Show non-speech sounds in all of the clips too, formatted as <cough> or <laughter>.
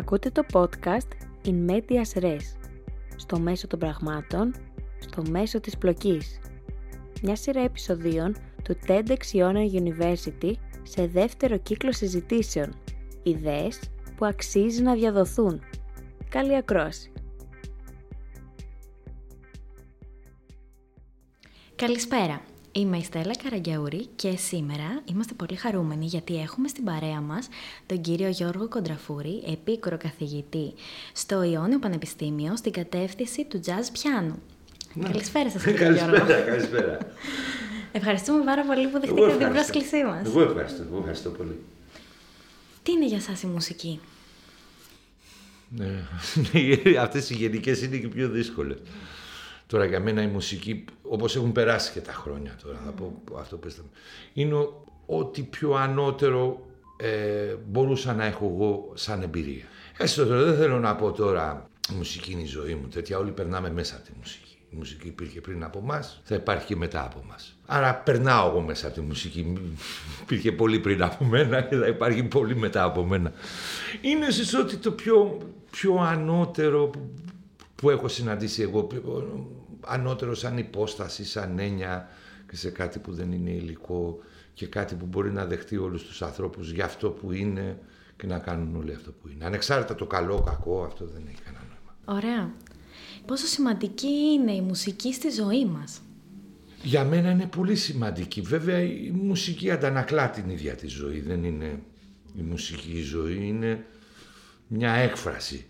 Ακούτε το podcast In Medias Res, στο μέσο των πραγμάτων, στο μέσο της πλοκής. Μια σειρά επεισοδίων του TEDx Iona University σε δεύτερο κύκλο συζητήσεων. Ιδέες που αξίζει να διαδοθούν. Καλή ακρόαση! Καλησπέρα! Είμαι η Στέλλα Καραγκιαούρη και σήμερα είμαστε πολύ χαρούμενοι γιατί έχουμε στην παρέα μας τον κύριο Γιώργο Κοντραφούρη, επίκορο καθηγητή στο Ιόνιο Πανεπιστήμιο στην κατεύθυνση του jazz πιάνου. Ναι. Καλησπέρα σας <laughs> κύριε Γιώργο. Καλησπέρα, καλησπέρα. Ευχαριστούμε πάρα πολύ που δεχτήκατε την πρόσκλησή μας. Εγώ ευχαριστώ, εγώ ευχαριστώ πολύ. Τι είναι για σας η μουσική; Ναι, <laughs> αυτές οι γενικές είναι και πιο δύσκολες. Τώρα για μένα η μουσική, όπως έχουν περάσει και τα χρόνια τώρα, θα πω αυτό που είναι ό,τι πιο ανώτερο ε, μπορούσα να έχω εγώ σαν εμπειρία. Έστω τώρα δεν θέλω να πω τώρα η μουσική είναι η ζωή μου, τέτοια όλοι περνάμε μέσα από τη μουσική. Η μουσική υπήρχε πριν από εμά, θα υπάρχει και μετά από εμά. Άρα περνάω εγώ μέσα από τη μουσική. Υπήρχε πολύ πριν από μένα και θα υπάρχει πολύ μετά από μένα. Είναι ίσως ότι το πιο, πιο ανώτερο που έχω συναντήσει εγώ ανώτερο σαν υπόσταση, σαν έννοια και σε κάτι που δεν είναι υλικό και κάτι που μπορεί να δεχτεί όλους τους ανθρώπους για αυτό που είναι και να κάνουν όλοι αυτό που είναι. Ανεξάρτητα το καλό, κακό, αυτό δεν έχει κανένα νόημα. Ωραία. Πόσο σημαντική είναι η μουσική στη ζωή μας; Για μένα είναι πολύ σημαντική. Βέβαια η μουσική αντανακλά την ίδια τη ζωή. Δεν είναι η μουσική η ζωή, είναι μια έκφραση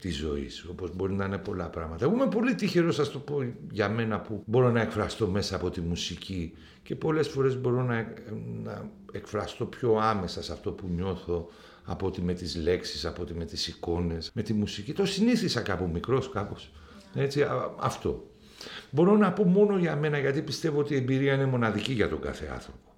της ζωής, όπως μπορεί να είναι πολλά πράγματα. Εγώ είμαι πολύ τυχερός, ας το πω για μένα, που μπορώ να εκφραστώ μέσα από τη μουσική και πολλές φορές μπορώ να, να εκφραστώ πιο άμεσα σε αυτό που νιώθω από ότι με τις λέξεις, από ότι με τις εικόνες, με τη μουσική. Το συνήθισα κάπου μικρός κάπως. Έτσι, αυτό. Μπορώ να πω μόνο για μένα γιατί πιστεύω ότι η εμπειρία είναι μοναδική για τον κάθε άνθρωπο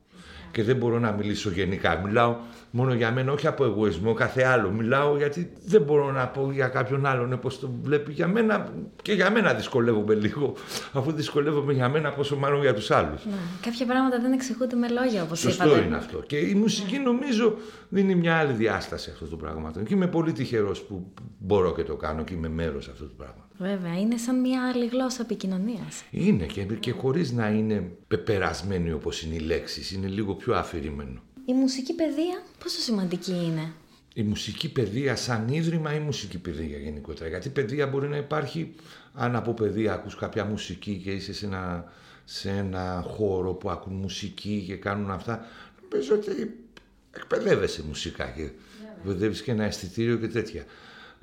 και δεν μπορώ να μιλήσω γενικά. Μιλάω μόνο για μένα, όχι από εγωισμό, κάθε άλλο. Μιλάω γιατί δεν μπορώ να πω για κάποιον άλλον πώ το βλέπει για μένα και για μένα δυσκολεύομαι λίγο. Αφού δυσκολεύομαι για μένα, πόσο μάλλον για τους άλλους. Ναι. Κάποια πράγματα δεν εξηγούνται με λόγια, όπως είπατε. Σωστό είναι αυτό. Και η μουσική νομίζω δίνει μια άλλη διάσταση αυτό το πράγμα. Και είμαι πολύ τυχερός που μπορώ και το κάνω και είμαι μέρος αυτού του πράγματο. Βέβαια, είναι σαν μια άλλη γλώσσα επικοινωνίας. Είναι και, και χωρίς να είναι πεπερασμένη όπως είναι οι λέξεις. Είναι λίγο πιο αφηρημένο. Η μουσική παιδεία πόσο σημαντική είναι; Η μουσική παιδεία σαν ίδρυμα ή μουσική παιδεία γενικότερα; Γιατί παιδεία μπορεί να υπάρχει αν από παιδεία ακούς κάποια μουσική και είσαι σε ένα, σε ένα χώρο που ακούν μουσική και κάνουν αυτά. Νομίζω ότι εκπαιδεύεσαι μουσικά και εκπαιδεύεις και ένα αισθητήριο και τέτοια.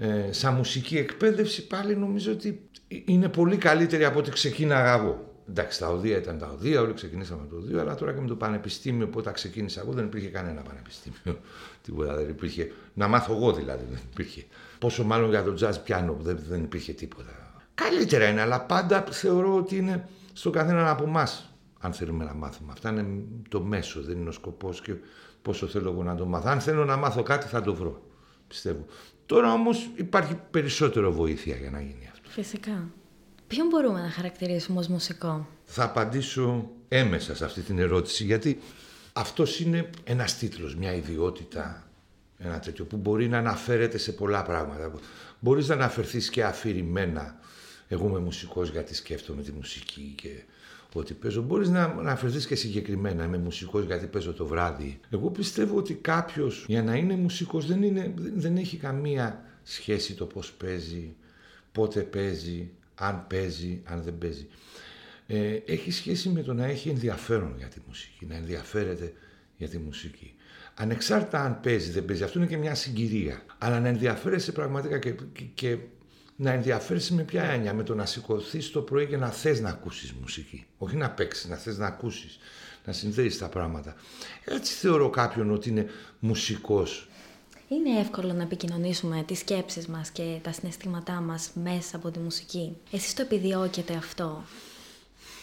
Ε, σαν μουσική εκπαίδευση πάλι νομίζω ότι είναι πολύ καλύτερη από ό,τι ξεκίναγα εγώ. Εντάξει, τα οδεία ήταν τα οδεία, όλοι ξεκινήσαμε το οδείο, αλλά τώρα και με το πανεπιστήμιο που όταν ξεκίνησα εγώ δεν υπήρχε κανένα πανεπιστήμιο. <laughs> Τίποτα δεν υπήρχε. Να μάθω εγώ δηλαδή δεν υπήρχε. Πόσο μάλλον για το jazz πιάνο που δεν, δεν υπήρχε τίποτα. Καλύτερα είναι, αλλά πάντα θεωρώ ότι είναι στον καθένα από εμάς αν θέλουμε να μάθουμε. Αυτά είναι το μέσο, δεν είναι ο σκοπός και πόσο θέλω εγώ να το μάθω. Αν θέλω να μάθω κάτι θα το βρω, πιστεύω. Τώρα όμως υπάρχει περισσότερο βοήθεια για να γίνει αυτό. Φυσικά. Ποιον μπορούμε να χαρακτηρίσουμε ως μουσικό; Θα απαντήσω έμεσα σε αυτή την ερώτηση, γιατί αυτός είναι ένας τίτλος, μια ιδιότητα, ένα τέτοιο που μπορεί να αναφέρεται σε πολλά πράγματα. Μπορείς να αναφερθείς και αφηρημένα, εγώ είμαι μουσικός γιατί σκέφτομαι τη μουσική και ότι παίζω. Μπορείς να αναφερθείς και συγκεκριμένα, είμαι μουσικός γιατί παίζω το βράδυ. Εγώ πιστεύω ότι κάποιος για να είναι μουσικός δεν, είναι, δεν έχει καμία σχέση το πώς παίζει, πότε παίζει, αν παίζει, αν δεν παίζει. Ε, έχει σχέση με το να έχει ενδιαφέρον για τη μουσική, να ενδιαφέρεται για τη μουσική. Ανεξάρτητα αν παίζει, δεν παίζει, αυτό είναι και μια συγκυρία. Αλλά να ενδιαφέρεσαι πραγματικά και, και, να ενδιαφέρεσαι με ποια έννοια, με το να σηκωθείς το πρωί και να θες να ακούσεις μουσική. Όχι να παίξεις, να θες να ακούσεις, να συνδέεις τα πράγματα. Έτσι θεωρώ κάποιον ότι είναι μουσικός είναι εύκολο να επικοινωνήσουμε τις σκέψεις μας και τα συναισθήματά μας μέσα από τη μουσική. Εσείς το επιδιώκετε αυτό;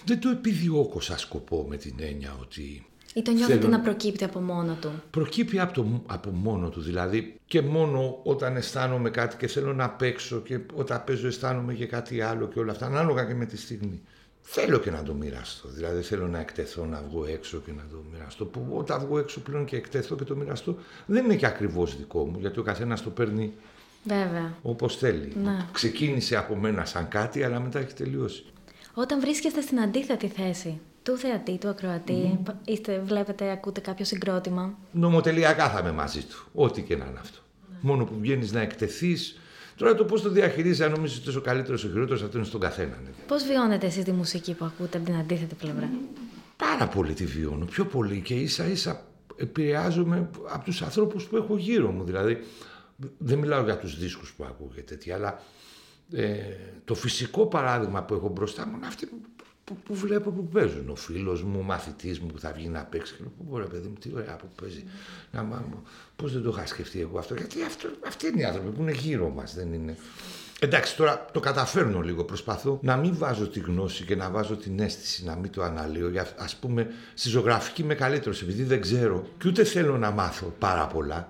Δεν το επιδιώκω σαν σκοπό με την έννοια ότι... Ή το νιώθετε θέλω... να προκύπτει από μόνο του. Προκύπτει από, το, από μόνο του, δηλαδή και μόνο όταν αισθάνομαι κάτι και θέλω να παίξω και όταν παίζω αισθάνομαι και κάτι άλλο και όλα αυτά, ανάλογα και με τη στιγμή θέλω και να το μοιραστώ. Δηλαδή θέλω να εκτεθώ, να βγω έξω και να το μοιραστώ. Που όταν βγω έξω πλέον και εκτεθώ και το μοιραστώ, δεν είναι και ακριβώς δικό μου, γιατί ο καθένας το παίρνει Βέβαια. Όπως θέλει. Ναι. Ξεκίνησε από μένα σαν κάτι, αλλά μετά έχει τελειώσει. Όταν βρίσκεστε στην αντίθετη θέση του θεατή, του ακροατή, είστε, βλέπετε, ακούτε κάποιο συγκρότημα. Νομοτελειακά θα είμαι μαζί του. Ό,τι και να είναι αυτό. Μόνο που βγαίνεις να εκτεθείς. Τώρα το πώς το διαχειρίζεις, αν νομίζεις ότι είσαι ο καλύτερος ή ο χειρότερος, αυτό είναι στον καθένα. Ναι. Πώς βιώνετε εσείς τη μουσική που ακούτε από την αντίθετη πλευρά; Πάρα πολύ τη βιώνω. Πιο πολύ και ίσα ίσα επηρεάζομαι από τους ανθρώπους που έχω γύρω μου. Δηλαδή, δεν μιλάω για τους δίσκους που ακούω και τέτοια, αλλά ε, το φυσικό παράδειγμα που έχω μπροστά μου είναι αυτοί που, που, που βλέπω που παίζουν. Ο φίλος μου, ο μαθητής μου που θα βγει να παίξει. Και λέω, Πού μπορεί, παιδί μου, τι ωραία που παίζει. Να, Πώς δεν το είχα σκεφτεί εγώ αυτό. Γιατί αυτό, αυτοί είναι οι άνθρωποι που είναι γύρω μας, δεν είναι. Εντάξει, τώρα το καταφέρνω λίγο. Προσπαθώ να μην βάζω τη γνώση και να βάζω την αίσθηση, να μην το αναλύω. Α πούμε, στη ζωγραφική είμαι καλύτερος επειδή δεν ξέρω και ούτε θέλω να μάθω πάρα πολλά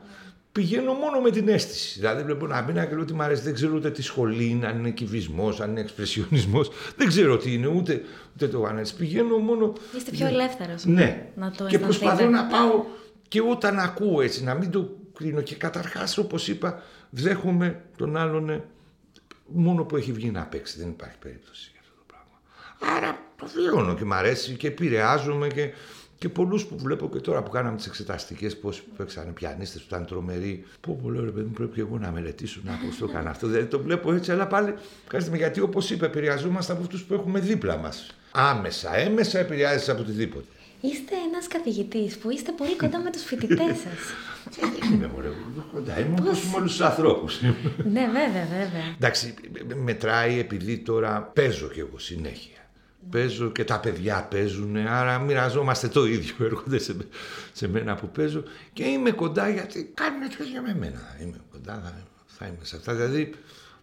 πηγαίνω μόνο με την αίσθηση. Δηλαδή, βλέπω να μπει και λέω ότι μου αρέσει. Δεν ξέρω ούτε τι σχολή είναι, αν είναι κυβισμός, αν είναι εξπρεσιονισμός. <laughs> Δεν ξέρω τι είναι, ούτε, ούτε το ανέσαι. Πηγαίνω μόνο. Είστε πιο ελεύθερος. Ναι. Να το και προσπαθώ να πάω και όταν ακούω έτσι, να μην το κρίνω. Και καταρχάς, όπως είπα, δέχομαι τον άλλον ε, μόνο που έχει βγει να παίξει. Δεν υπάρχει περίπτωση για αυτό το πράγμα. Άρα το βιώνω και μ' αρέσει και επηρεάζομαι και και πολλούς που βλέπω και τώρα που κάναμε τις εξεταστικές, πώς παίξανε πιανίστες, που ήταν τρομεροί. Πω, πω λέω ρε παιδί μου, πρέπει και εγώ να μελετήσω να πώ το έκανα αυτό. Δηλαδή το βλέπω έτσι, αλλά πάλι κάνετε με γιατί όπως είπε, επηρεαζόμαστε από αυτούς που έχουμε δίπλα μας. Άμεσα, έμεσα επηρεάζεσαι από οτιδήποτε. Είστε ένας καθηγητής που είστε πολύ κοντά με τους φοιτητές σας. <laughs> Δεν είμαι μωρέ, κοντά. Είμαι όπως με όλους τους ανθρώπους. ναι, βέβαια, βέβαια. Εντάξει, μετράει επειδή τώρα παίζω κι εγώ συνέχεια. Παίζω και τα παιδιά παίζουν, άρα μοιραζόμαστε το ίδιο. Έρχονται σε, σε μένα που παίζω και είμαι κοντά γιατί κάνουν το ίδιο με μένα. Είμαι κοντά, θα, θα είμαι σε αυτά. Δηλαδή,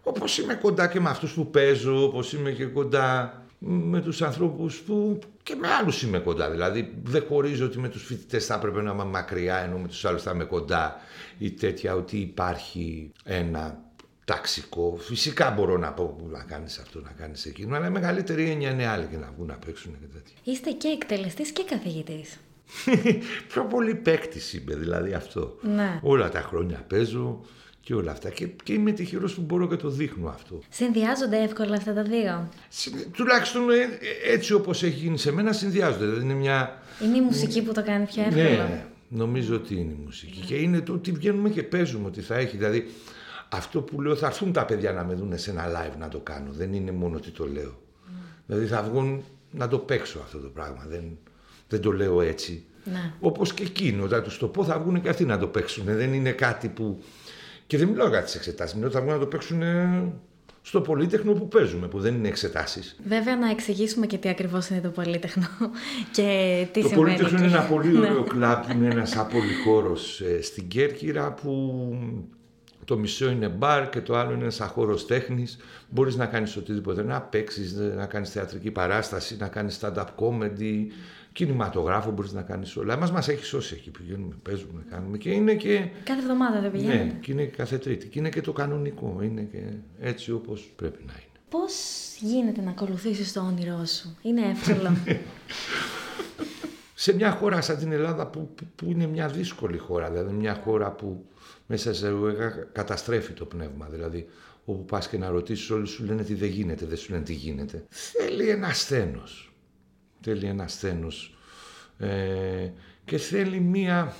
όπως είμαι κοντά και με αυτούς που παίζω, όπως είμαι και κοντά με τους ανθρώπους που και με άλλους είμαι κοντά. Δηλαδή δεν χωρίζω ότι με τους φοιτητές θα έπρεπε να είμαι μακριά ενώ με τους άλλους θα είμαι κοντά ή τέτοια ότι υπάρχει ένα ταξικό. Φυσικά μπορώ να πω που να κάνεις αυτό, να κάνεις εκείνο, αλλά η μεγαλύτερη έννοια είναι άλλη και να βγουν να παίξουν και τέτοια. Είστε και εκτελεστής και καθηγητής. <laughs> Πιο πολύ παίκτης είμαι, δηλαδή αυτό. Ναι. Όλα τα χρόνια παίζω και όλα αυτά. Και, και είμαι τυχερός που μπορώ και το δείχνω αυτό. Συνδυάζονται εύκολα αυτά τα δύο; Τουλάχιστον ε, έτσι όπως έχει γίνει σε μένα, συνδυάζονται. Δηλαδή είναι μια. Είναι η μουσική που το κάνει πιο εύκολο. Ναι, νομίζω ότι είναι η μουσική. Και είναι το ότι βγαίνουμε και παίζουμε, ότι θα έχει. Δηλαδή αυτό που λέω θα έρθουν τα παιδιά να με δουν σε ένα live να το κάνω. Δεν είναι μόνο ότι το λέω. Mm. Δηλαδή θα βγουν να το παίξω αυτό το πράγμα. Δεν, δεν το λέω έτσι. Ναι. Όπως και εκείνο, όταν τους το πω θα βγουν και αυτοί να το παίξουν. Δεν είναι κάτι που... Και δεν μιλάω για τις εξετάσεις. Μιλάω ότι θα βγουν να το παίξουν στο Πολύτεχνο που παίζουμε, που δεν είναι εξετάσεις. Βέβαια, να εξηγήσουμε και τι ακριβώς είναι το Πολύτεχνο <laughs> και τι το σημαίνει. Το Πολύτεχνο είναι ένα πολύ ωραίο κλαμπ, είναι ένας απολυχώρο ε, στην Κέρκυρα που το μισό είναι μπαρ και το άλλο είναι σαν χώρο τέχνης. Μπορείς να κάνεις οτιδήποτε, να παίξεις, να κάνεις θεατρική παράσταση, να κάνεις stand-up comedy, κινηματογράφο, μπορείς να κάνεις όλα. Εμάς μας έχει σώσει εκεί. Πηγαίνουμε, παίζουμε, κάνουμε και είναι και. Κάθε εβδομάδα δεν πηγαίνετε. Ναι, και είναι και κάθε Τρίτη. Και είναι και το κανονικό. Είναι και έτσι όπως πρέπει να είναι. Πώς γίνεται να ακολουθήσεις το όνειρό σου, Είναι εύκολο. <laughs> σε μια χώρα σαν την Ελλάδα που, που, που είναι μια δύσκολη χώρα, δηλαδή μια χώρα που μέσα σε εισαγωγικά καταστρέφει το πνεύμα. Δηλαδή, όπου πας και να ρωτήσεις, όλοι σου λένε τι δεν γίνεται, δεν σου λένε τι γίνεται. Θέλει ένας σθένο. Θέλει ένας σθένο. Ε, και θέλει μία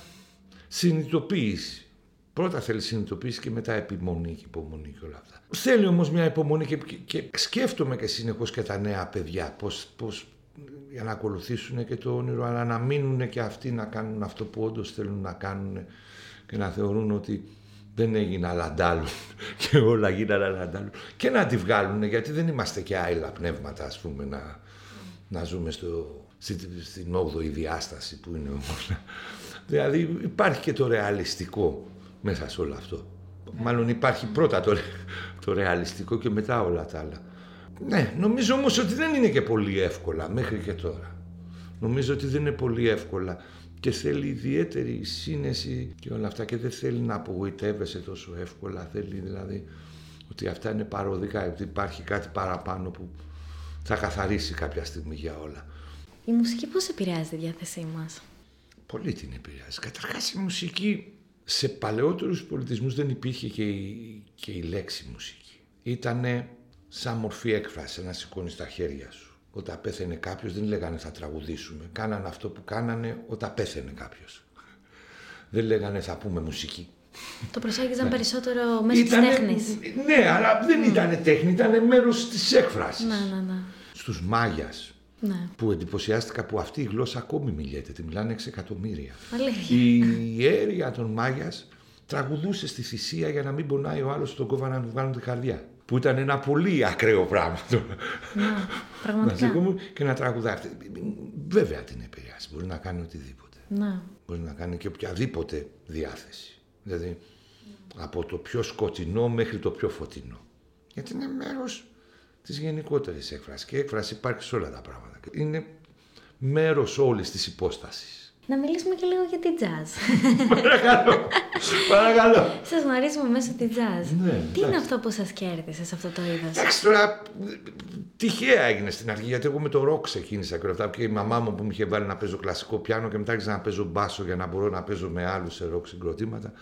συνειδητοποίηση. Πρώτα θέλει συνειδητοποίηση και μετά επιμονή και υπομονή και όλα αυτά. Θέλει όμως μια υπομονή και, και, και σκέφτομαι και συνεχώς και τα νέα παιδιά πώς, πώς για να ακολουθήσουν και το όνειρο αλλά να μείνουν και αυτοί να κάνουν αυτό που όντως θέλουν να κάνουν και να θεωρούν ότι δεν έγινα λαντάλου <laughs> και όλα γίνανε λαντάλου και να τη βγάλουν γιατί δεν είμαστε και άειλα πνεύματα ας πούμε να, να ζούμε στο, στην 8η διάσταση που είναι όμως. <laughs> Δηλαδή υπάρχει και το ρεαλιστικό μέσα σε όλο αυτό. Μάλλον υπάρχει πρώτα το, το ρεαλιστικό και μετά όλα τα άλλα. Ναι, νομίζω όμως ότι δεν είναι και πολύ εύκολα μέχρι και τώρα. Νομίζω ότι δεν είναι πολύ εύκολα και θέλει ιδιαίτερη σύνεση και όλα αυτά και δεν θέλει να απογοητεύεσαι τόσο εύκολα. Θέλει δηλαδή ότι αυτά είναι παροδικά, ότι υπάρχει κάτι παραπάνω που θα καθαρίσει κάποια στιγμή για όλα. Η μουσική πώς επηρεάζει τη διάθεσή μας; Πολύ την επηρεάζει. Καταρχάς η μουσική Σε παλαιότερους πολιτισμούς δεν υπήρχε και η, και η λέξη μουσική. Ήτανε σαν μορφή έκφραση, να σηκώνεις τα χέρια σου. Όταν πέθανε κάποιος, δεν λέγανε θα τραγουδήσουμε. Κάνανε αυτό που κάνανε όταν πέθανε κάποιος. Δεν λέγανε θα πούμε μουσική. Το προσέγγιζαν ναι. περισσότερο μέσω της τέχνης. Ναι, αλλά δεν mm. ήταν τέχνη, ήταν μέρος της έκφρασης. Ναι, ναι, ναι. Στους Μάγιας, ναι. που εντυπωσιάστηκα που αυτή η γλώσσα ακόμη μιλιέται, τη μιλάνε 6 εκατομμύρια. Η αίρια των Μάγιας τραγουδούσε στη θυσία για να μην πονάει ο άλλος στον κόβα να του βγάλουν τη χαρδιά. Που ήταν ένα πολύ ακραίο πράγμα. Ναι, πραγματικά. Να και να τραγουδάει. Βέβαια την επηρεάσει. Μπορεί να κάνει οτιδήποτε. Ναι. Μπορεί να κάνει και οποιαδήποτε διάθεση. Δηλαδή από το πιο σκοτεινό μέχρι το πιο φωτεινό. Γιατί είναι μέρος της γενικότερης έκφρασης. Και έκφραση υπάρχει σε όλα τα πράγματα. Είναι μέρος όλης της υπόστασης. Να μιλήσουμε και λίγο για την jazz. Παρακαλώ. Παρακαλώ. Σας γνωρίζουμε μέσω τη jazz. Ναι, Τι είναι αυτό που σας κέρδισες σε αυτό το είδος; Εντάξει, τώρα τυχαία έγινε στην αρχή γιατί εγώ με το ροκ ξεκίνησα και όλα αυτά. Και η μαμά μου που μου είχε βάλει να παίζω κλασικό πιάνο και μετά άρχισα να παίζω μπάσο για να μπορώ να παίζω με άλλους σε ροκ συγκροτήματα.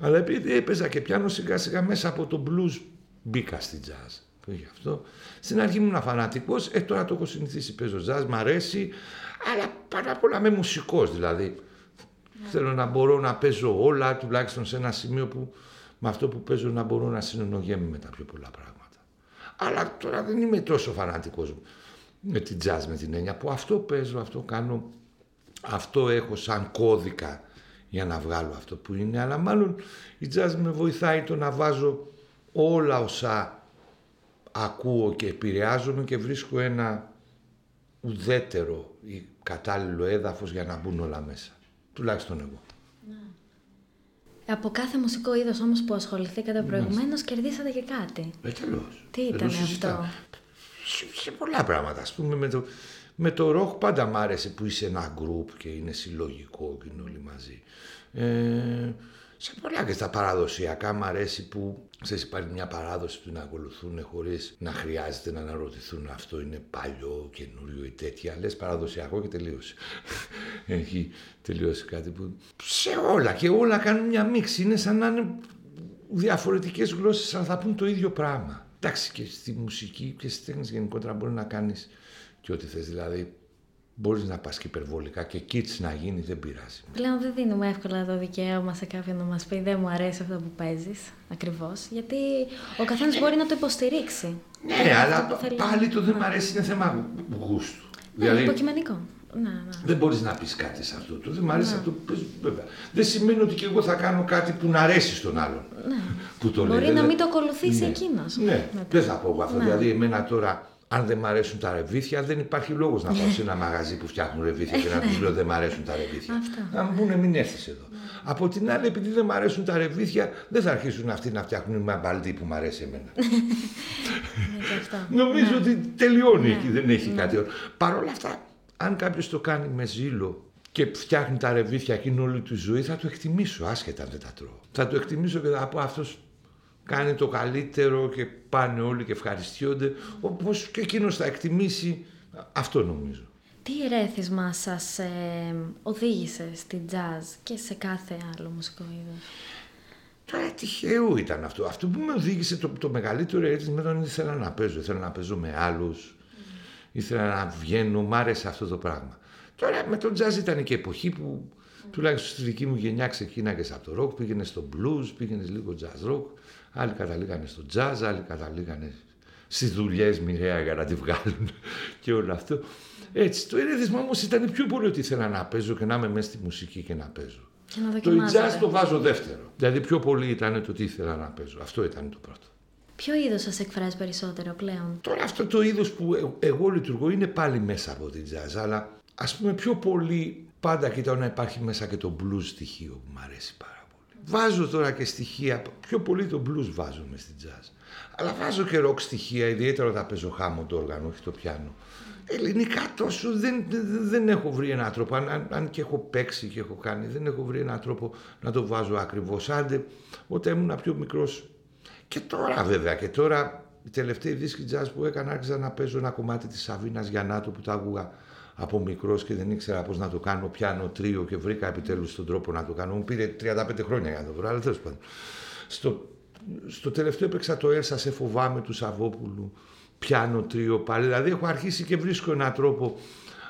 Αλλά επειδή έπαιζα και πιάνο σιγά σιγά μέσα από το blues μπήκα στη jazz. Γι' αυτό. Στην αρχή ήμουν φανατικός, ε, τώρα το έχω συνηθίσει. Παίζω jazz, μ' αρέσει, αλλά πάρα πολλά με μουσικός δηλαδή. Ναι. Θέλω να μπορώ να παίζω όλα, τουλάχιστον σε ένα σημείο που με αυτό που παίζω να μπορώ να συνεννογέμαι με τα πιο πολλά πράγματα. Αλλά τώρα δεν είμαι τόσο φανατικός με την jazz, με την έννοια που αυτό παίζω, αυτό κάνω, αυτό έχω σαν κώδικα για να βγάλω αυτό που είναι, αλλά μάλλον η jazz με βοηθάει το να βάζω όλα όσα ακούω και επηρεάζομαι και βρίσκω ένα ουδέτερο ή κατάλληλο έδαφος για να μπουν όλα μέσα. Τουλάχιστον εγώ. Ναι. Από κάθε μουσικό είδος όμως που ασχοληθήκατε ναι. προηγουμένως κερδίσατε και κάτι. Ε, Τι ήταν αυτό; Σε, πολλά πράγματα. Ας πούμε με το, με το ροκ πάντα μ' άρεσε που είσαι ένα γκρουπ και είναι συλλογικό και είναι όλοι μαζί. Ε, σε πολλά και στα παραδοσιακά μου αρέσει που ξέρεις, υπάρχει μια παράδοση που να ακολουθούν χωρίς να χρειάζεται να αναρωτηθούν αυτό είναι παλιό, καινούριο ή τέτοια. Λες παραδοσιακό και τελείωσε. <laughs> Έχει τελειώσει κάτι που. Σε όλα και όλα κάνουν μια μίξη. Είναι σαν να είναι διαφορετικές γλώσσες, αλλά θα πούν το ίδιο πράγμα. Εντάξει, και στη μουσική και στις τέχνες γενικότερα μπορεί να κάνεις και ό,τι θες. Δηλαδή, Μπορείς να πας και υπερβολικά και κίτς να γίνεις, δεν πειράζει. Πλέον δεν δίνουμε εύκολα το δικαίωμα σε κάποιον να μας πει δεν μου αρέσει αυτό που παίζεις. Ακριβώς. Γιατί ο καθένας μπορεί να το υποστηρίξει. Ναι, αλλά το πάλι το δεν μου αρέσει είναι θέμα γούστου. Ναι, δηλαδή, υποκειμενικό. Να, ναι. Δεν μπορείς να πεις κάτι σε αυτό. Το δεν μου αρέσει ναι. αυτό που πες, βέβαια. Δεν σημαίνει ότι και εγώ θα κάνω κάτι που να αρέσει στον άλλον. Ναι. Που το μπορεί λέει. να μην το ακολουθήσει ναι. εκείνος. Ναι, δεν θα πω αυτό. Ναι. Δηλαδή, εμένα τώρα αν δεν μ' αρέσουν τα ρεβίθια, δεν υπάρχει λόγος να πάω σε ένα μαγαζί που φτιάχνουν ρεβίθια και να τους λέω δεν μ' αρέσουν τα ρεβίθια. Να μου πούνε μην έρθεις εδώ. Από την άλλη, επειδή δεν μ' αρέσουν τα ρεβίθια, δεν θα αρχίσουν αυτοί να φτιάχνουν μια μπαλτή που μ' αρέσει εμένα. Νομίζω ναι. ότι τελειώνει εκεί, δεν έχει ναι. κάτι άλλο. Παρ' όλα αυτά, αν κάποιος το κάνει με ζήλο και φτιάχνει τα ρεβίθια εκείνη όλη του ζωή, θα το εκτιμήσω, άσχετα αν δεν τα τρώω. Θα το εκτιμήσω και θα πω αυτός κάνει το καλύτερο και πάνε όλοι και ευχαριστιόνται, όπως και εκείνος θα εκτιμήσει αυτό νομίζω. Τι ερέθισμα σας ε, οδήγησε στη jazz και σε κάθε άλλο μουσικό είδος; Τώρα τυχαίο ήταν αυτό. Αυτό που με οδήγησε το, το μεγαλύτερο ερέθισμα ήταν ήθελα να παίζω. Ήθελα να παίζω με άλλους. Mm. Ήθελα να βγαίνω. Μ' άρεσε αυτό το πράγμα. Τώρα με το jazz ήταν και εποχή που mm. τουλάχιστον στη δική μου γενιά ξεκίναγες από το rock, πήγαινες στο blues, πήγαινες λίγο jazz rock. Άλλοι καταλήγανε στο τζάζ, άλλοι καταλήγανε στις δουλειές μοιραία για να τη βγάλουν και όλο αυτό. Έτσι, το ερέθισμα όμως ήταν πιο πολύ ότι ήθελα να παίζω και να είμαι μέσα στη μουσική και να παίζω. Και να το τζάζ το βάζω δεύτερο. Δηλαδή πιο πολύ ήταν το τι ήθελα να παίζω. Αυτό ήταν το πρώτο. Ποιο είδος σας εκφράζει περισσότερο πλέον; Τώρα αυτό το είδος που ε, εγώ λειτουργώ είναι πάλι μέσα από την jazz, αλλά ας πούμε πιο πολύ πάντα κοιτάω να υπάρχει μέσα και το blues στοιχείο που μου αρέσει πάρα Βάζω τώρα και στοιχεία, πιο πολύ το blues βάζω με στην jazz. Αλλά βάζω και rock στοιχεία, ιδιαίτερα όταν παίζω χάμο το όργανο, όχι το πιάνο. Ελληνικά τόσο δεν, δεν έχω βρει έναν τρόπο, αν, αν, και έχω παίξει και έχω κάνει, δεν έχω βρει έναν τρόπο να το βάζω ακριβώς. Άντε, όταν ήμουν πιο μικρός. Και τώρα βέβαια, και τώρα η τελευταία δίσκη jazz που έκανα άρχισα να παίζω ένα κομμάτι της Σαβίνας Γιαννάτου που τα άκουγα από μικρός και δεν ήξερα πώς να το κάνω πιάνω τρίο και βρήκα επιτέλους τον τρόπο να το κάνω. Μου πήρε 35 χρόνια για να το βρω, αλλά τέλος πάντων. Στο, στο τελευταίο έπαιξα το Έλσα σε φοβάμαι τους Σαββόπουλου, πιάνω τρίο πάλι. Δηλαδή έχω αρχίσει και βρίσκω έναν τρόπο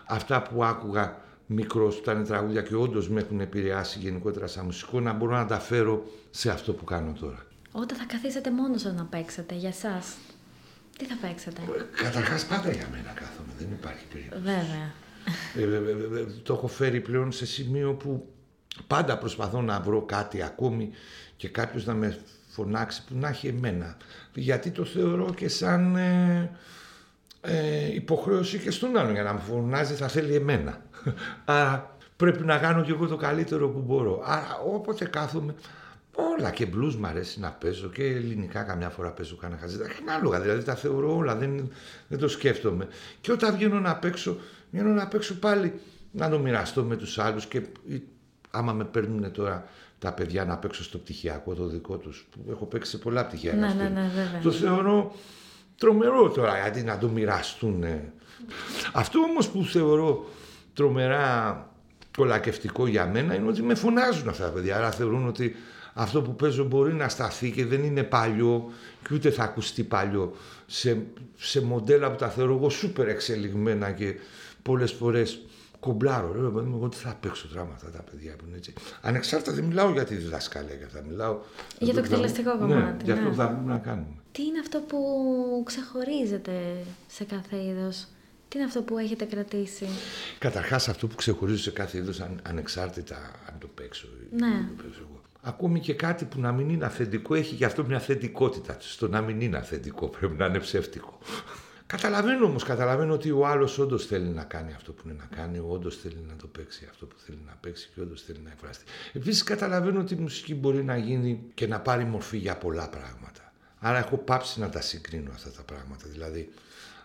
αυτά που άκουγα μικρός που ήταν τραγούδια και όντως με έχουν επηρεάσει γενικότερα σαν μουσικό να μπορώ να τα φέρω σε αυτό που κάνω τώρα. Όταν θα καθίσετε μόνος σας να παίξετε για εσάς, τι θα παίξετε; Καταρχάς πάντα για μένα κάθομαι, δεν υπάρχει περίπτωση. Βέβαια. Ε, ε, ε, το έχω φέρει πλέον σε σημείο που πάντα προσπαθώ να βρω κάτι ακόμη και κάποιος να με φωνάξει που να έχει εμένα. Γιατί το θεωρώ και σαν ε, υποχρέωση και στον άλλον. Για να με φωνάζει θα θέλει εμένα. <laughs> Άρα πρέπει να κάνω και εγώ το καλύτερο που μπορώ. Άρα όποτε κάθομαι Όλα και blues μου αρέσει να παίζω και ελληνικά καμιά φορά παίζω κανένα χαζίτα. Ανάλογα δηλαδή τα θεωρώ όλα, δεν, δεν το σκέφτομαι. Και όταν βγαίνω να παίξω, βγαίνω να παίξω πάλι να το μοιραστώ με τους άλλους και άμα με παίρνουν τώρα τα παιδιά να παίξω στο πτυχιακό το δικό τους, που έχω παίξει σε πολλά πτυχία. Ναι, ναι, ναι, το θεωρώ τρομερό τώρα γιατί να το μοιραστούν. Αυτό όμως που θεωρώ τρομερά κολακευτικό για μένα είναι ότι με φωνάζουν αυτά τα παιδιά. Άρα θεωρούν ότι αυτό που παίζω μπορεί να σταθεί και δεν είναι παλιό και ούτε θα ακουστεί παλιό σε, σε μοντέλα που τα θεωρώ εγώ σούπερ εξελιγμένα και πολλές φορές κομπλάρω. Λέω, εγώ τι θα παίξω δράμα αυτά τα παιδιά που είναι έτσι. Ανεξάρτητα δεν μιλάω για τη διδασκαλία για αυτά. Μιλάω για το εκτελεστικό κομμάτι. Ναι, για αυτό που θα μπορούμε να κάνουμε. Τι είναι αυτό που ξεχωρίζεται σε κάθε είδος; Τι είναι αυτό που έχετε κρατήσει; Καταρχάς αυτό που ξεχωρίζω σε κάθε είδος αν, ανεξάρτητα αν το παίξω. Ναι. Το παίξω εγώ ακόμη και κάτι που να μην είναι αυθεντικό έχει γι' αυτό μια θετικότητα. Στο να μην είναι αυθεντικό <laughs> πρέπει να είναι ψεύτικο. Καταλαβαίνω όμως, καταλαβαίνω ότι ο άλλος όντως θέλει να κάνει αυτό που είναι να κάνει, όντως θέλει να το παίξει αυτό που θέλει να παίξει και όντως θέλει να εκφραστεί. Επίσης, καταλαβαίνω ότι η μουσική μπορεί να γίνει και να πάρει μορφή για πολλά πράγματα. Άρα, έχω πάψει να τα συγκρίνω αυτά τα πράγματα. Δηλαδή,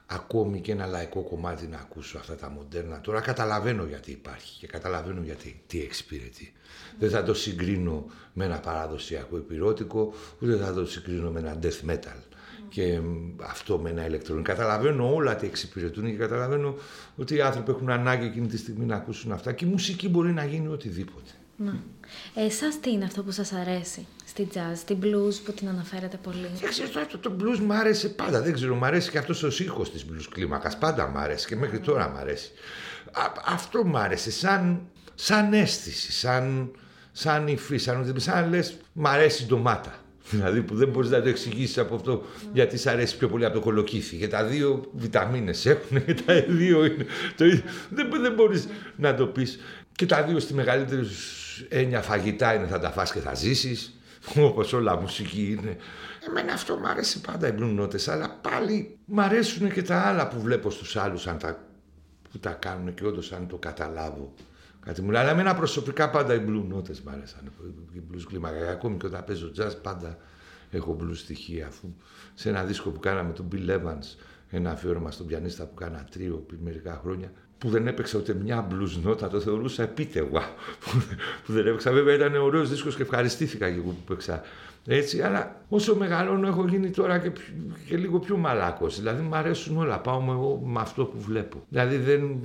ακόμη και ένα λαϊκό κομμάτι να ακούσω αυτά τα μοντέρνα. Τώρα καταλαβαίνω γιατί υπάρχει και καταλαβαίνω γιατί τι εξυπηρετεί. Δεν θα το συγκρίνω με ένα παραδοσιακό επιρώτικο, ούτε θα το συγκρίνω με ένα death metal και αυτό με ένα ηλεκτρονικό. Καταλαβαίνω όλα τι εξυπηρετούν και καταλαβαίνω ότι οι άνθρωποι έχουν ανάγκη εκείνη τη στιγμή να ακούσουν αυτά και η μουσική μπορεί να γίνει οτιδήποτε. Ναι. Εσάς τι είναι αυτό που σας αρέσει στη jazz, στην blues που την αναφέρετε πολύ; Δεν ξέρω, το, το blues μου άρεσε πάντα. Δεν ξέρω, μου αρέσει και αυτός ο ήχος της blues κλίμακας. Πάντα μου αρέσει και μέχρι τώρα μου αρέσει. αυτό μου άρεσε σαν, σαν αίσθηση, σαν, σαν υφή, σαν, σαν λες, μ' αρέσει η ντομάτα. <laughs> Δηλαδή που δεν μπορείς να το εξηγήσεις από αυτό γιατί σ' αρέσει πιο πολύ από το κολοκύθι. Και τα δύο βιταμίνες έχουν <laughs> και τα δύο είναι. Το ίδιο. Δεν, δεν μπορείς να το πεις. Και τα δύο στη μεγαλύτερη έννοια φαγητά είναι θα τα φας και θα ζήσεις. Όπως όλα μουσική είναι. Εμένα αυτό μου αρέσει πάντα οι blue αλλά πάλι μου αρέσουν και τα άλλα που βλέπω στους άλλους αν τα, που τα κάνουν και όντως αν το καταλάβω. Κάτι μου λέει, αλλά εμένα προσωπικά πάντα οι blue notes μου άρεσαν. Οι blues κλίμακα. Ακόμη και όταν παίζω jazz πάντα έχω blues στοιχεία. Αφού σε ένα δίσκο που κάναμε τον Bill Evans, ένα αφιέρωμα στον πιανίστα που κάνα τρίο πριν μερικά χρόνια, που δεν έπαιξα ούτε μια blues νότα, το θεωρούσα επίτευγμα. που δεν έπαιξα. Βέβαια ήταν ωραίος δίσκος και ευχαριστήθηκα και εγώ που παίξα έτσι, αλλά όσο μεγαλώνω έχω γίνει τώρα και, και λίγο πιο μαλάκος. Δηλαδή μου αρέσουν όλα, πάω με, με αυτό που βλέπω. Δηλαδή δεν,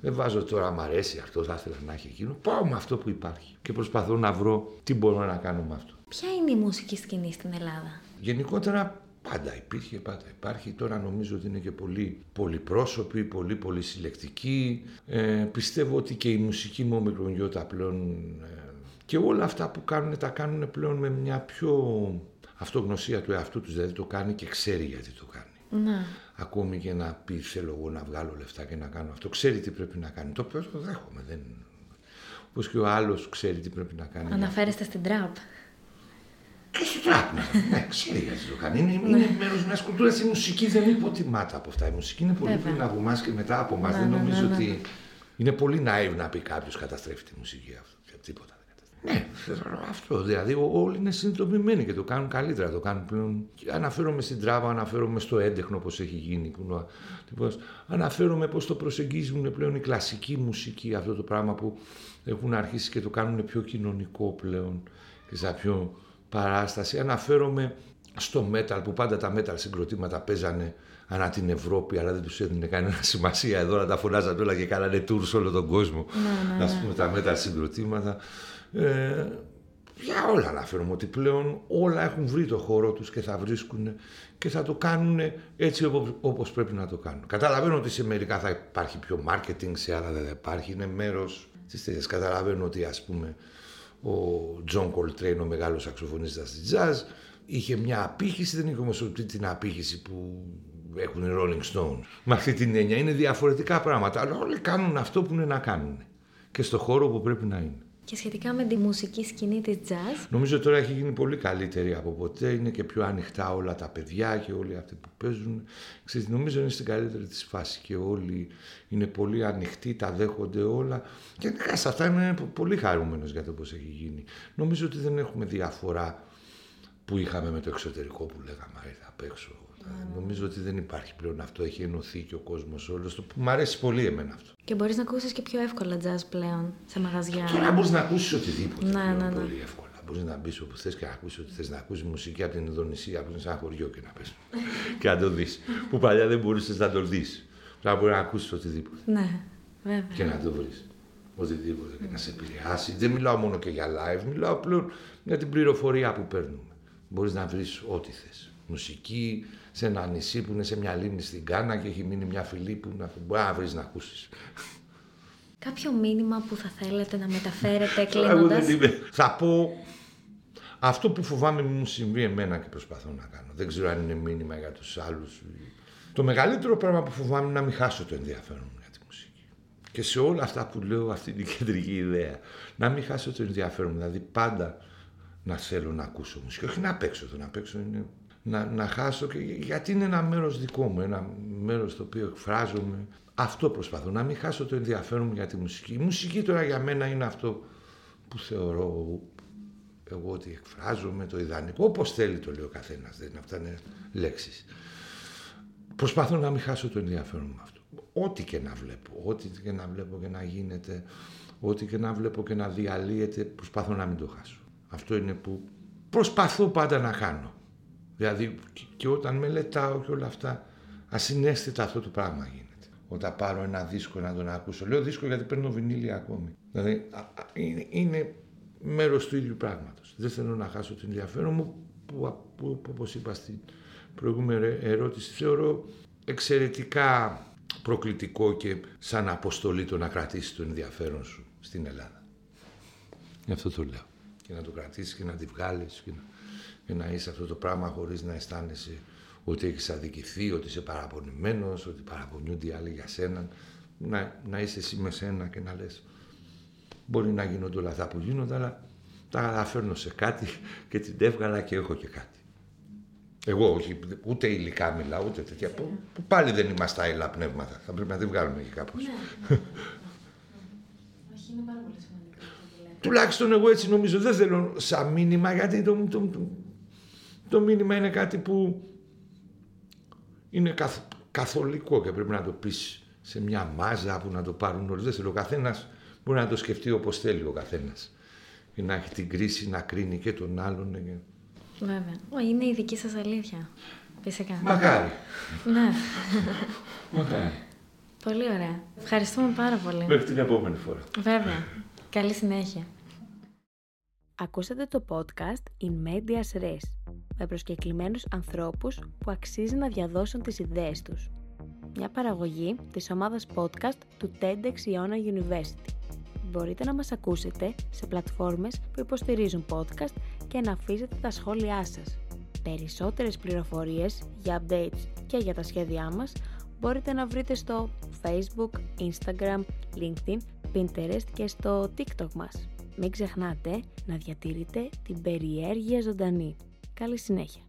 δεν βάζω τώρα μ' αρέσει αυτό, θα ήθελα να έχει εκείνο. Πάω με αυτό που υπάρχει και προσπαθώ να βρω τι μπορώ να κάνω με αυτό. Ποια είναι η μουσική σκηνή στην Ελλάδα; Γενικότερα Πάντα υπήρχε, πάντα υπάρχει. Τώρα νομίζω ότι είναι και πολύ πολυπρόσωποι, πολύ πολύ συλλεκτικοί. Ε, πιστεύω ότι και η μουσική μου μικρογιώτα πλέον ε, και όλα αυτά που κάνουν τα κάνουν πλέον με μια πιο αυτογνωσία του εαυτού τους. Δηλαδή το κάνει και ξέρει γιατί το κάνει. Ναι. Ακόμη και να πει θέλω εγώ να βγάλω λεφτά και να κάνω αυτό. Ξέρει τι πρέπει να κάνει. Το οποίο το δέχομαι. Δεν... Όπως και ο άλλος ξέρει τι πρέπει να κάνει. Αναφέρεστε στην τραπ. Και στο τραπ, ναι, ξέρει γιατί το κάνει. Είναι, είναι ναι. μέρος μιας κουλτούρας. Η μουσική δεν υποτιμάται από αυτά. Η μουσική είναι πολύ πριν από εμάς και μετά από εμάς. Ναι, δεν ναι, νομίζω ναι, ναι. ότι είναι πολύ naive να πει κάποιος καταστρέφει τη μουσική αυτό. Τίποτα δεν καταστρέφει. Ναι, αυτό. Δηλαδή όλοι είναι συνειδητοποιημένοι και το κάνουν καλύτερα. Το κάνουν πλέον. Αναφέρομαι στην τράβα, αναφέρομαι στο έντεχνο πώς έχει γίνει. Λοιπόν, αναφέρομαι πώς το προσεγγίζουν πλέον η κλασική μουσική, αυτό το πράγμα που έχουν αρχίσει και το κάνουν πιο κοινωνικό πλέον και σαν πιο παράσταση. Αναφέρομαι στο metal που πάντα τα metal συγκροτήματα παίζανε ανά την Ευρώπη, αλλά δεν τους έδινε κανένα σημασία. Εδώ να τα φωνάζαν όλα και κάνανε tour σε όλο τον κόσμο. Ναι, ναι, Α πούμε τα μέτρα συγκροτήματα. Ε, για όλα αναφέρομαι ότι πλέον όλα έχουν βρει το χώρο τους και θα βρίσκουν και θα το κάνουν έτσι όπως πρέπει να το κάνουν. Καταλαβαίνω ότι σε μερικά θα υπάρχει πιο marketing, σε άλλα δεν θα υπάρχει, είναι μέρος της τέτοιας. Καταλαβαίνω ότι ας πούμε ο Τζον Κολτρέιν, ο μεγάλος σαξοφωνίστας της jazz, είχε μια απήχηση, δεν είχε όμως την απήχηση που έχουν οι Rolling Stones. Με αυτή την έννοια είναι διαφορετικά πράγματα, αλλά όλοι κάνουν αυτό που είναι να κάνουν και στο χώρο που πρέπει να είναι. Και σχετικά με τη μουσική σκηνή της jazz. Νομίζω τώρα έχει γίνει πολύ καλύτερη από ποτέ. Είναι και πιο ανοιχτά όλα τα παιδιά και όλοι αυτοί που παίζουν. Ξέρετε, νομίζω είναι στην καλύτερη της φάση και όλοι είναι πολύ ανοιχτοί, τα δέχονται όλα. Και σε αυτά είμαι πολύ χαρούμενος για το πώς έχει γίνει. Νομίζω ότι δεν έχουμε διαφορά που είχαμε με το εξωτερικό που λέγαμε ήρθα απ' έξω. Ναι. Νομίζω ότι δεν υπάρχει πλέον αυτό. Έχει ενωθεί και ο κόσμος όλος. Το που μου αρέσει πολύ εμένα αυτό. Και μπορείς να ακούσεις και πιο εύκολα jazz πλέον σε μαγαζιά. Τώρα μπορείς να ακούσεις οτιδήποτε. Ναι, ναι, ναι. Πολύ εύκολα. Μπορείς να μπεις όπου θες και να ακούσεις ότι θες να ακούσεις μουσική από την Ινδονησία, που είναι σε ένα χωριό και να πες. <laughs> και να το δεις. που παλιά δεν μπορούσες να το δεις. Τώρα μπορείς να ακούσεις οτιδήποτε. Ναι, βέβαια. Και να το βρεις. Οτιδήποτε και να σε επηρεάσει. Δεν μιλάω μόνο και για live, μιλάω πλέον για την πληροφορία που παίρνουμε. Μπορείς να βρεις ό,τι θες. Μουσική, σε ένα νησί που είναι σε μια λίμνη στην Κάνα και έχει μείνει μια φυλή που να, μπορεί να βρεις να ακούσεις. Κάποιο μήνυμα που θα θέλετε να μεταφέρετε <laughs> κλείνοντας; θα πω αυτό που φοβάμαι μου συμβεί εμένα και προσπαθώ να κάνω. Δεν ξέρω αν είναι μήνυμα για τους άλλους. Το μεγαλύτερο πράγμα που φοβάμαι είναι να μην χάσω το ενδιαφέρον μου για τη μουσική. Και σε όλα αυτά που λέω αυτή την κεντρική ιδέα. Να μην χάσω το ενδιαφέρον μου. Δηλαδή πάντα να θέλω να ακούσω μουσική. Όχι να παίξω. Το να παίξω είναι να, να χάσω, και, γιατί είναι ένα μέρος δικό μου, ένα μέρος το οποίο εκφράζομαι. Αυτό προσπαθώ, να μην χάσω το ενδιαφέρον μου για τη μουσική. Η μουσική τώρα για μένα είναι αυτό που θεωρώ εγώ ότι εκφράζομαι, το ιδανικό, όπως θέλει το λέει ο καθένας, δεν είναι, αυτά είναι λέξεις. Προσπαθώ να μην χάσω το ενδιαφέρον μου αυτό. Ό,τι και να βλέπω, ό,τι και να βλέπω και να γίνεται, ό,τι και να βλέπω και να διαλύεται, προσπαθώ να μην το χάσω. Αυτό είναι που προσπαθώ πάντα να κάνω. Δηλαδή και όταν μελετάω και όλα αυτά, ασυναίσθητα αυτό το πράγμα γίνεται. Όταν πάρω ένα δίσκο να τον ακούσω. Λέω δίσκο γιατί παίρνω βινίλια ακόμη. Δηλαδή είναι, είναι μέρος του ίδιου πράγματος. Δεν θέλω να χάσω την ενδιαφέρον μου που, που, που όπως είπα στην προηγούμενη ερώτηση θεωρώ εξαιρετικά προκλητικό και σαν αποστολή το να κρατήσεις το ενδιαφέρον σου στην Ελλάδα. Γι' αυτό το λέω. Και να το κρατήσεις και να τη βγάλεις και να και να είσαι αυτό το πράγμα χωρίς να αισθάνεσαι ότι έχεις αδικηθεί, ότι είσαι παραπονημένος, ότι παραπονιούνται οι άλλοι για σένα. Να, να είσαι εσύ με σένα και να λες μπορεί να γίνονται όλα αυτά που γίνονται, αλλά τα καταφέρνω σε κάτι και την έβγαλα και έχω και κάτι. Εγώ όχι, ούτε υλικά μιλάω, ούτε τέτοια, που, που πάλι δεν είμαστε άειλα πνεύματα. Θα πρέπει να τη βγάλουμε και κάπως. Ναι, ναι, ναι. <laughs> Όχι, είναι πάρα πολύ σημαντικό. Τουλάχιστον εγώ έτσι νομίζω, δεν θέλω σαν μήνυμα, γιατί το, το, το, το μήνυμα είναι κάτι που είναι καθ, καθολικό και πρέπει να το πεις σε μια μάζα που να το πάρουν όλοι. Δεν θέλω ο καθένας μπορεί να το σκεφτεί όπως θέλει ο καθένας και να έχει την κρίση να κρίνει και τον άλλον. Και... Βέβαια. Είναι η δική σας αλήθεια. Φυσικά. Μακάρι. Ναι. Μακάρι. Πολύ ωραία. Ευχαριστούμε πάρα πολύ. Μέχρι την επόμενη φορά. Βέβαια. Καλή συνέχεια. Ακούσατε το podcast In Medias Res με προσκεκλημένους ανθρώπους που αξίζει να διαδώσουν τις ιδέες τους. Μια παραγωγή της ομάδας podcast του TEDx Iona University. Μπορείτε να μας ακούσετε σε πλατφόρμες που υποστηρίζουν podcast και να αφήσετε τα σχόλιά σας. Περισσότερες πληροφορίες για updates και για τα σχέδιά μας μπορείτε να βρείτε στο Facebook, Instagram, LinkedIn, Pinterest και στο TikTok μας. Μην ξεχνάτε να διατηρείτε την περιέργεια ζωντανή. Καλή συνέχεια.